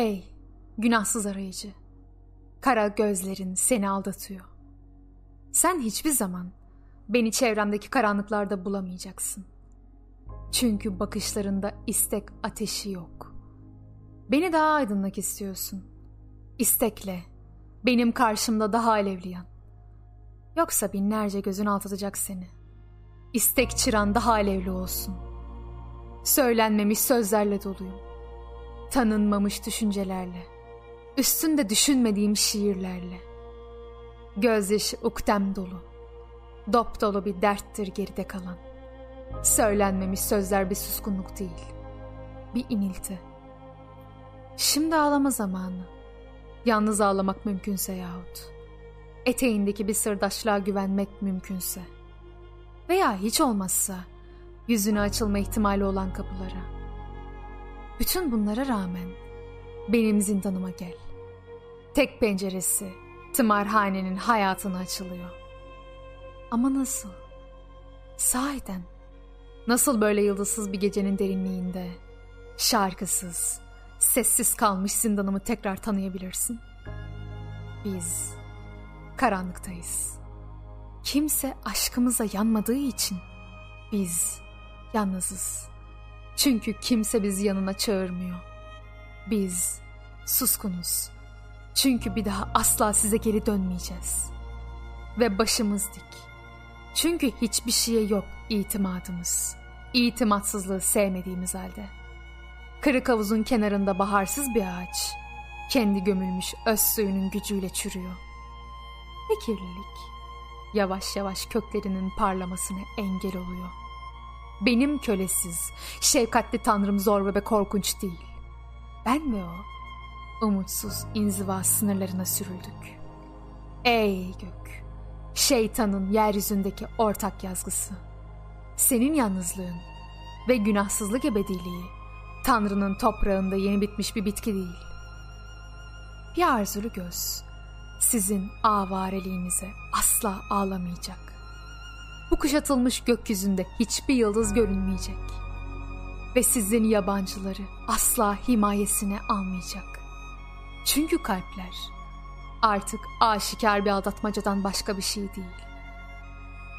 Ey günahsız arayıcı. Kara gözlerin seni aldatıyor. Sen hiçbir zaman beni çevremdeki karanlıklarda bulamayacaksın. Çünkü bakışlarında istek ateşi yok. Beni daha aydınlık istiyorsun. İstekle, benim karşımda daha alevliyan. Yoksa binlerce gözün altatacak seni. İstek çıran daha alevli olsun. Söylenmemiş sözlerle doluyum. Tanınmamış düşüncelerle. Üstünde düşünmediğim şiirlerle. Gözyaşı ukdem dolu. Dop dolu bir derttir geride kalan. Söylenmemiş sözler bir suskunluk değil. Bir inilti. Şimdi ağlama zamanı. Yalnız ağlamak mümkünse yahut. Eteğindeki bir sırdaşlığa güvenmek mümkünse. Veya hiç olmazsa yüzüne açılma ihtimali olan kapılara. Bütün bunlara rağmen benim zindanıma gel. Tek penceresi tımarhanenin hayatına açılıyor. Ama nasıl? Sahiden nasıl böyle yıldızsız bir gecenin derinliğinde şarkısız, sessiz kalmış zindanımı tekrar tanıyabilirsin? Biz karanlıktayız. Kimse aşkımıza yanmadığı için biz yalnızız. Çünkü kimse bizi yanına çağırmıyor. Biz suskunuz. Çünkü bir daha asla size geri dönmeyeceğiz. Ve başımız dik. Çünkü hiçbir şeye yok itimadımız. İtimatsızlığı sevmediğimiz halde. Kırık havuzun kenarında baharsız bir ağaç. Kendi gömülmüş öz suyunun gücüyle çürüyor. Ve kirlilik yavaş yavaş köklerinin parlamasına engel oluyor. Benim kölesiz, şefkatli tanrım zor ve korkunç değil. Ben ve o, umutsuz inziva sınırlarına sürüldük. Ey gök, şeytanın yeryüzündeki ortak yazgısı. Senin yalnızlığın ve günahsızlık ebediliği, Tanrı'nın toprağında yeni bitmiş bir bitki değil. Bir arzulu göz, sizin avareliğinize asla ağlamayacak. Bu kuşatılmış gökyüzünde hiçbir yıldız görünmeyecek. Ve sizin yabancıları asla himayesine almayacak. Çünkü kalpler artık aşikar bir aldatmacadan başka bir şey değil.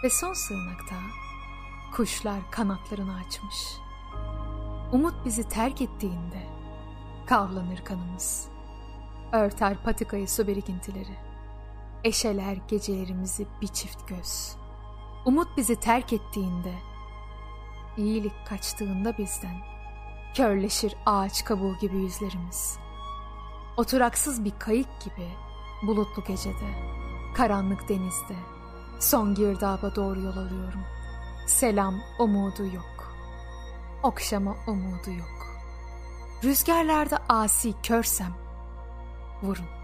Ve son sığınakta kuşlar kanatlarını açmış. Umut bizi terk ettiğinde kavlanır kanımız. Örter patikayı su birikintileri. Eşeler gecelerimizi bir çift göz. Umut bizi terk ettiğinde, iyilik kaçtığında bizden, körleşir ağaç kabuğu gibi yüzlerimiz. Oturaksız bir kayık gibi bulutlu gecede, karanlık denizde, son girdaba doğru yol alıyorum. Selam umudu yok. Okşama umudu yok. Rüzgarlarda asi körsem, vurun.